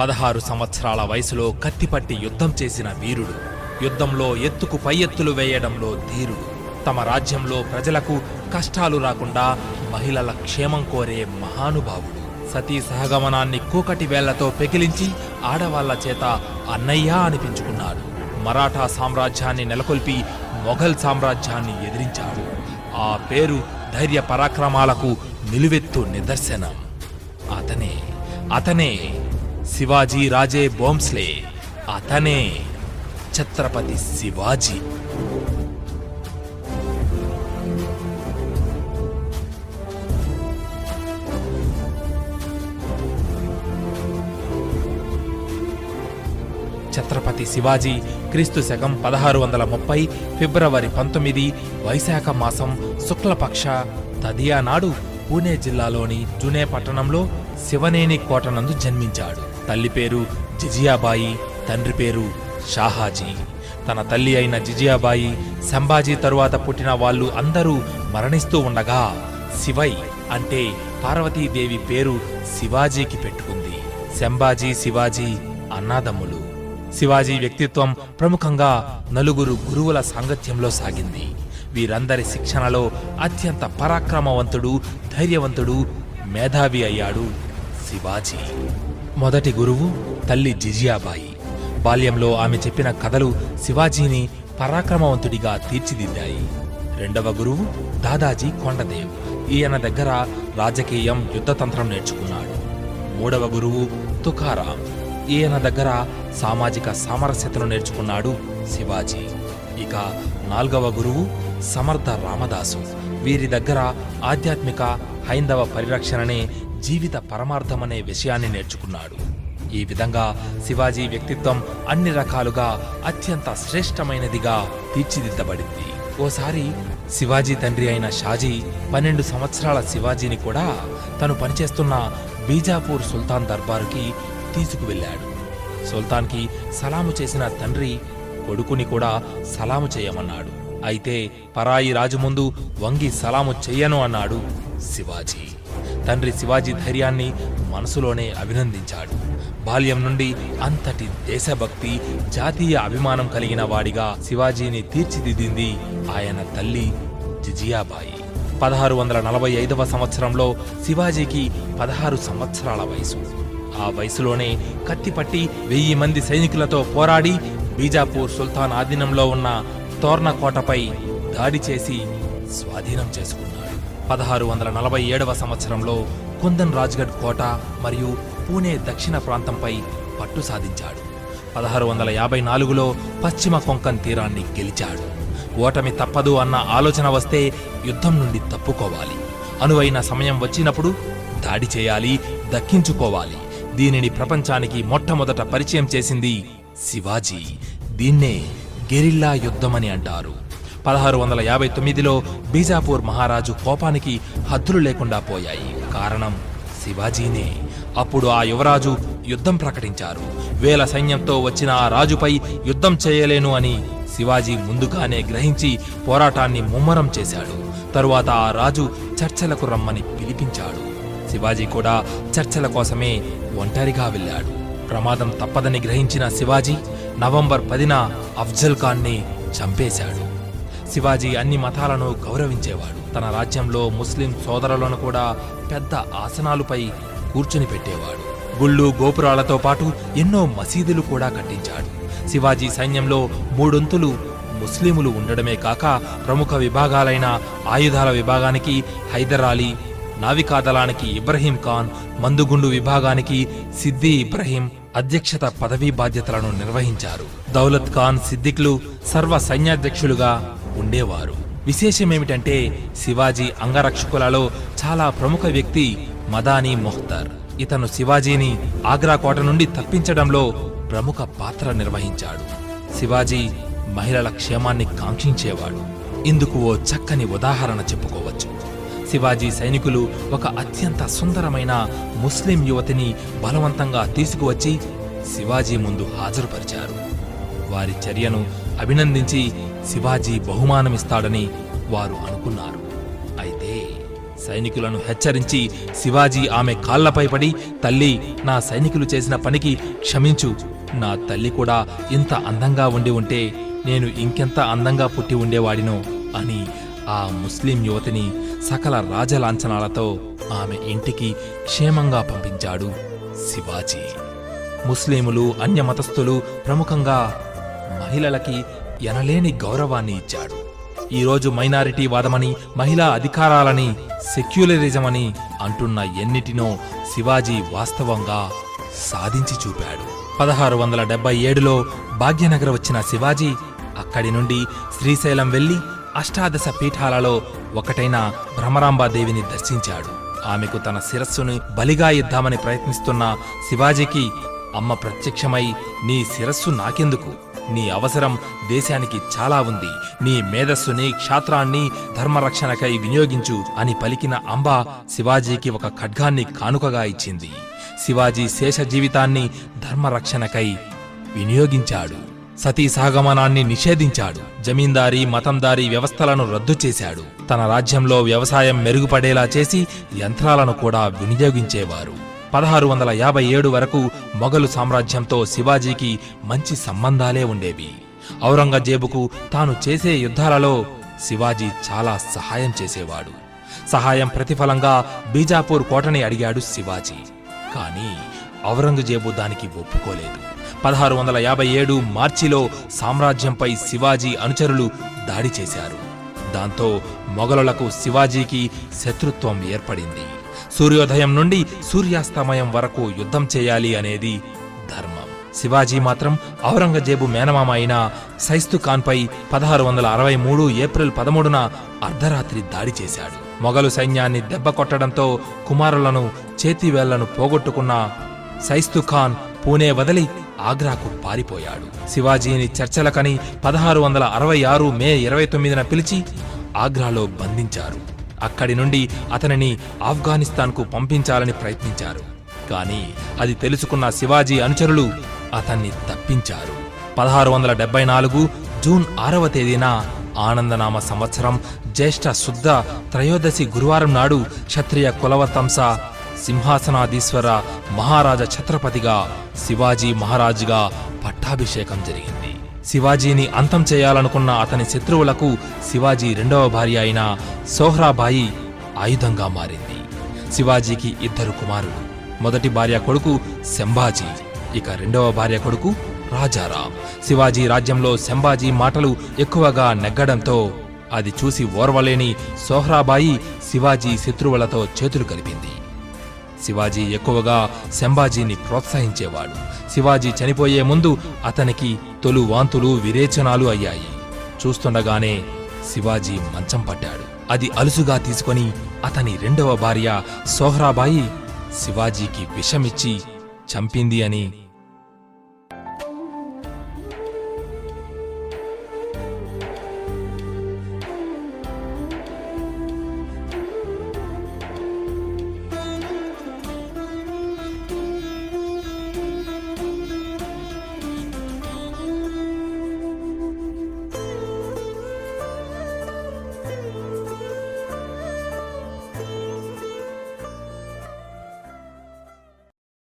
పదహారు సంవత్సరాల వయసులో కత్తిపట్టి యుద్ధం చేసిన వీరుడు యుద్ధంలో ఎత్తుకు పై ఎత్తులు వేయడంలో ధీరుడు. తమ రాజ్యంలో ప్రజలకు కష్టాలు రాకుండా మహిళల క్షేమం కోరే మహానుభావుడు. సతీ సహగమనాన్ని కూకటి వేళ్ళతో పెకిలించి ఆడవాళ్ళ చేత అన్నయ్య అనిపించుకున్నాడు. మరాఠా సామ్రాజ్యాన్ని నెలకొల్పి మొఘల్ సామ్రాజ్యాన్ని ఎదిరించాడు. ఆ పేరు ధైర్య పరాక్రమాలకు నిలువెత్తు నిదర్శనం. అతనే అతనే శివాజీ రాజే బోంస్లే అతనే ఛత్రపతి శివాజీ. ఛత్రపతి శివాజీ క్రీస్తు శకం పదహారు వందల ముప్పై ఫిబ్రవరి పంతొమ్మిది వైశాఖ మాసం శుక్లపక్ష తదియా నాడు పూణే జిల్లాలోని జునే పట్టణంలో శివనేని కోటనందు జన్మించాడు. తల్లి పేరు జిజియాబాయి తండ్రి పేరు షాహాజీ. తన తల్లి అయిన జిజియాబాయి సంభాజీ తరువాత పుట్టిన వాళ్ళు అందరూ మరణిస్తూ ఉండగా శివై అంటే పార్వతీదేవి పేరు శివాజీకి పెట్టుకుంది. శంభాజీ శివాజీ అన్నాదమ్ములు. శివాజీ వ్యక్తిత్వం ప్రముఖంగా నలుగురు గురువుల సాంగత్యంలో సాగింది. వీరందరి శిక్షణలో అత్యంత పరాక్రమవంతుడు ధైర్యవంతుడు మేధావి అయ్యాడు శివాజీ. మొదటి గురువు తల్లి జిజియాబాయి. బాల్యంలో ఆమె చెప్పిన కథలు శివాజీని పరాక్రమవంతుడిగా తీర్చిదిద్దాయి. రెండవ గురువు దాదాజీ కొండదేవ్. ఈయన దగ్గర రాజకీయం యుద్ధతంత్రం నేర్చుకున్నాడు. మూడవ గురువు తుకారాం. ఈయన దగ్గర సామాజిక సామరస్యతను నేర్చుకున్నాడు శివాజీ. ఇక నాల్గవ గురువు సమర్థ రామదాసు. వీరి దగ్గర ఆధ్యాత్మిక హైందవ పరిరక్షణనే జీవిత పరమార్థమనే విషయాన్ని నేర్చుకున్నాడు. ఈ విధంగా శివాజీ వ్యక్తిత్వం అన్ని రకాలుగా అత్యంత శ్రేష్టమైనదిగా తీర్చిదిద్దబడింది. ఓసారి శివాజీ తండ్రి అయిన షాజీ పన్నెండు సంవత్సరాల శివాజీని కూడా తను పనిచేస్తున్న బీజాపూర్ సుల్తాన్ దర్బారుకి తీసుకువెళ్ళాడు. సుల్తాన్కి సలాము చేసిన తండ్రి కొడుకుని కూడా సలాము చేయమన్నాడు. అయితే పరాయి రాజు ముందు వంగి సలాము చెయ్యను అన్నాడు శివాజీ. తండ్రి శివాజీ ధైర్యాన్ని మనసులోనే అభినందించాడు. బాల్యం నుండి అంతటి దేశభక్తి జాతీయ అభిమానం కలిగిన వాడిగా శివాజీని తీర్చిదిద్దింది ఆయన తల్లి జిజియాబాయి. పదహారు వందల నలభై ఐదవ సంవత్సరంలో శివాజీకి పదహారు సంవత్సరాల వయసు. ఆ వయసులోనే కత్తిపట్టి వెయ్యి మంది సైనికులతో పోరాడి బీజాపూర్ సుల్తాన్ ఆధీనంలో ఉన్న తోర్నకోటపై దాడి చేసి స్వాధీనం చేసుకున్నాడు. పదహారు వందల నలభై ఏడవ సంవత్సరంలో కుందన్ రాజ్గఢ్ కోట మరియు పూణే దక్షిణ ప్రాంతంపై పట్టు సాధించాడు. పదహారు వందల యాభై నాలుగులో పశ్చిమ కొంకన్ తీరాన్ని గెలిచాడు. ఓటమి తప్పదు అన్న ఆలోచన వస్తే యుద్ధం నుండి తప్పుకోవాలి. అనువైన సమయం వచ్చినప్పుడు దాడి చేయాలి దక్కించుకోవాలి. దీనిని ప్రపంచానికి మొట్టమొదట పరిచయం చేసింది శివాజీ. దీన్నే గెరిల్లా యుద్ధమని అంటారు. పదహారు వందల యాభై తొమ్మిదిలో బీజాపూర్ మహారాజు కోపానికి హద్దులు లేకుండా పోయాయి. కారణం శివాజీనే. అప్పుడు ఆ యువరాజు యుద్ధం ప్రకటించారు. వేల సైన్యంతో వచ్చిన ఆ రాజుపై యుద్ధం చేయలేను అని శివాజీ ముందుగానే గ్రహించి పోరాటాన్ని ముమ్మరం చేశాడు. తరువాత ఆ రాజు చర్చలకు రమ్మని పిలిపించాడు. శివాజీ కూడా చర్చల కోసమే ఒంటరిగా వెళ్ళాడు. ప్రమాదం తప్పదని గ్రహించిన శివాజీ నవంబర్ పదిన అఫ్జల్ ఖాన్ని చంపేశాడు. శివాజీ అన్ని మతాలను గౌరవించేవాడు. తన రాజ్యంలో ముస్లిం సోదరులను కూడా పెద్ద ఆసనాలపై కూర్చుని పెట్టేవాడు. గుళ్ళు గోపురాలతో పాటు ఎన్నో మసీదులు కూడా కట్టించాడు. శివాజీ సైన్యంలో మూడొంతులు ముస్లిములు ఉండడమే కాక ప్రముఖ విభాగాలైన ఆయుధాల విభాగానికి హైదర్ అలీ నావికాదళానికి ఇబ్రహీం ఖాన్ మందుగుండు విభాగానికి సిద్ది ఇబ్రహీం అధ్యక్షత పదవీ బాధ్యతలను నిర్వహించారు. దౌలత్ ఖాన్ సిద్దిక్లు సర్వ సైన్యాధ్యక్షులుగా ఉండేవారు. విశేషమేమిటంటే శివాజీ అంగరక్షకులలో చాలా ప్రముఖ వ్యక్తి మదానీ మొహ్తర్ ఇతను శివాజీని ఆగ్రా కోట నుండి తప్పించడంలో ప్రముఖ పాత్ర నిర్వహించాడు. శివాజీ మహిళల క్షేమాన్ని కాంక్షించేవాడు. ఇందుకు ఓ చక్కని ఉదాహరణ చెప్పుకోవచ్చు. శివాజీ సైనికులు ఒక అత్యంత సుందరమైన ముస్లిం యువతిని బలవంతంగా తీసుకువచ్చి శివాజీ ముందు హాజరుపరిచారు. వారి చర్యను అభినందించి శివాజీ బహుమానమిస్తాడని వారు అనుకున్నారు. అయితే సైనికులను హెచ్చరించి శివాజీ ఆమె కాళ్ళపై పడి తల్లి నా సైనికులు చేసిన పనికి క్షమించు. నా తల్లి కూడా ఇంత అందంగా ఉండి ఉంటే నేను ఇంకెంత అందంగా పుట్టి ఉండేవాడినో అని ఆ ముస్లిం యువతిని సకల రాజలాంఛనాలతో ఆమె ఇంటికి క్షేమంగా పంపించాడు శివాజీ. ముస్లిములు అన్యమతస్థులు ప్రముఖంగా మహిళలకి ఎనలేని గౌరవాన్ని ఇచ్చాడు. ఈరోజు మైనారిటీ వాదమని మహిళా అధికారాలని సెక్యులరిజం అని అంటున్న ఎన్నిటినో శివాజీ వాస్తవంగా సాధించి చూపాడు. పదహారు వందల డెబ్బై ఏడులో భాగ్యనగర్ వచ్చిన శివాజీ అక్కడి నుండి శ్రీశైలం వెళ్ళి అష్టాదశ పీఠాలలో ఒకటైన భ్రమరాంబాదేవిని దర్శించాడు. ఆమెకు తన శిరస్సును బలిగా ఇద్దామని ప్రయత్నిస్తున్న శివాజీకి అమ్మ ప్రత్యక్షమై నీ శిరస్సు నాకెందుకు? నీ అవసరం దేశానికి చాలా ఉంది. నీ మేధస్సుని క్షాత్రాన్ని ధర్మరక్షణకై వినియోగించు అని పలికిన అంబ శివాజీకి ఒక ఖడ్గాన్ని కానుకగా ఇచ్చింది. శివాజీ శేష జీవితాన్ని ధర్మరక్షణకై వినియోగించాడు. సతీ సహగమనాన్ని నిషేధించాడు. జమీందారీ మతందారీ వ్యవస్థలను రద్దు చేశాడు. తన రాజ్యంలో వ్యవసాయం మెరుగుపడేలా చేసి యంత్రాలను కూడా వినియోగించేవారు. పదహారు వందల యాభై ఏడు వరకు మొఘలు సామ్రాజ్యంతో శివాజీకి మంచి సంబంధాలే ఉండేవి. ఔరంగజేబుకు తాను చేసే యుద్ధాలలో శివాజీ చాలా సహాయం చేసేవాడు. సహాయం ప్రతిఫలంగా బీజాపూర్ కోటని అడిగాడు శివాజీ. కానీ ఔరంగజేబు దానికి ఒప్పుకోలేదు. పదహారు వందల యాభై ఏడు మార్చిలో సామ్రాజ్యంపై శివాజీ అనుచరులు దాడి చేశారు. దాంతో మొఘలులకు శివాజీకి శత్రుత్వం ఏర్పడింది. సూర్యోదయం నుండి సూర్యాస్తమయం వరకు యుద్ధం చేయాలి అనేది ధర్మం. శివాజీ మాత్రం ఔరంగజేబు మేనమామ అయిన సైస్తు ఖాన్పై పదహారు వందల అరవై మూడు ఏప్రిల్ పదమూడున అర్ధరాత్రి దాడి చేశాడు. మొఘలు సైన్యాన్ని దెబ్బ కొట్టడంతో కుమారులను చేతివేళ్ళను పోగొట్టుకున్న సైస్తు ఖాన్ పూణే వదిలి ఆగ్రాకు పారిపోయాడు. శివాజీని చర్చలకని పదహారు వందల అరవై ఆరు మే ఇరవై తొమ్మిదిన పిలిచి ఆగ్రాలో బంధించారు. అక్కడి నుండి అతనిని ఆఫ్ఘనిస్తాన్కు పంపించాలని ప్రయత్నించారు. కానీ అది తెలుసుకున్న శివాజీ అనుచరులు అతన్ని తప్పించారు. పదహారు వందల డెబ్బై నాలుగు జూన్ ఆరవ తేదీన ఆనందనామ సంవత్సరం జ్యేష్ఠ శుద్ధ త్రయోదశి గురువారం నాడు క్షత్రియ కులవతంస సింహాసనాధీశ్వర మహారాజ ఛత్రపతిగా శివాజీ మహారాజుగా పట్టాభిషేకం జరిగింది. శివాజీని అంతం చేయాలనుకున్న అతని శత్రువులకు శివాజీ రెండవ భార్య అయిన సోహ్రాబాయి ఆయుధంగా మారింది. శివాజీకి ఇద్దరు కుమారులు. మొదటి భార్య కొడుకు శంభాజీ ఇక రెండవ భార్య కొడుకు రాజారాం. శివాజీ రాజ్యంలో శంభాజీ మాటలు ఎక్కువగా నెగ్గడంతో అది చూసి ఓర్వలేని సోహ్రాబాయి శివాజీ శత్రువులతో చేతులు కలిపింది. శివాజీ ఎక్కువగా శంభాజీని ప్రోత్సహించేవాడు. శివాజీ చనిపోయే ముందు అతనికి తొలు వాంతులు విరేచనాలు అయ్యాయి. చూస్తుండగానే శివాజీ మంచం పడ్డాడు. అది అలుసుగా తీసుకొని అతని రెండవ భార్య సోహ్రాబాయి శివాజీకి విషమిచ్చి చంపింది అని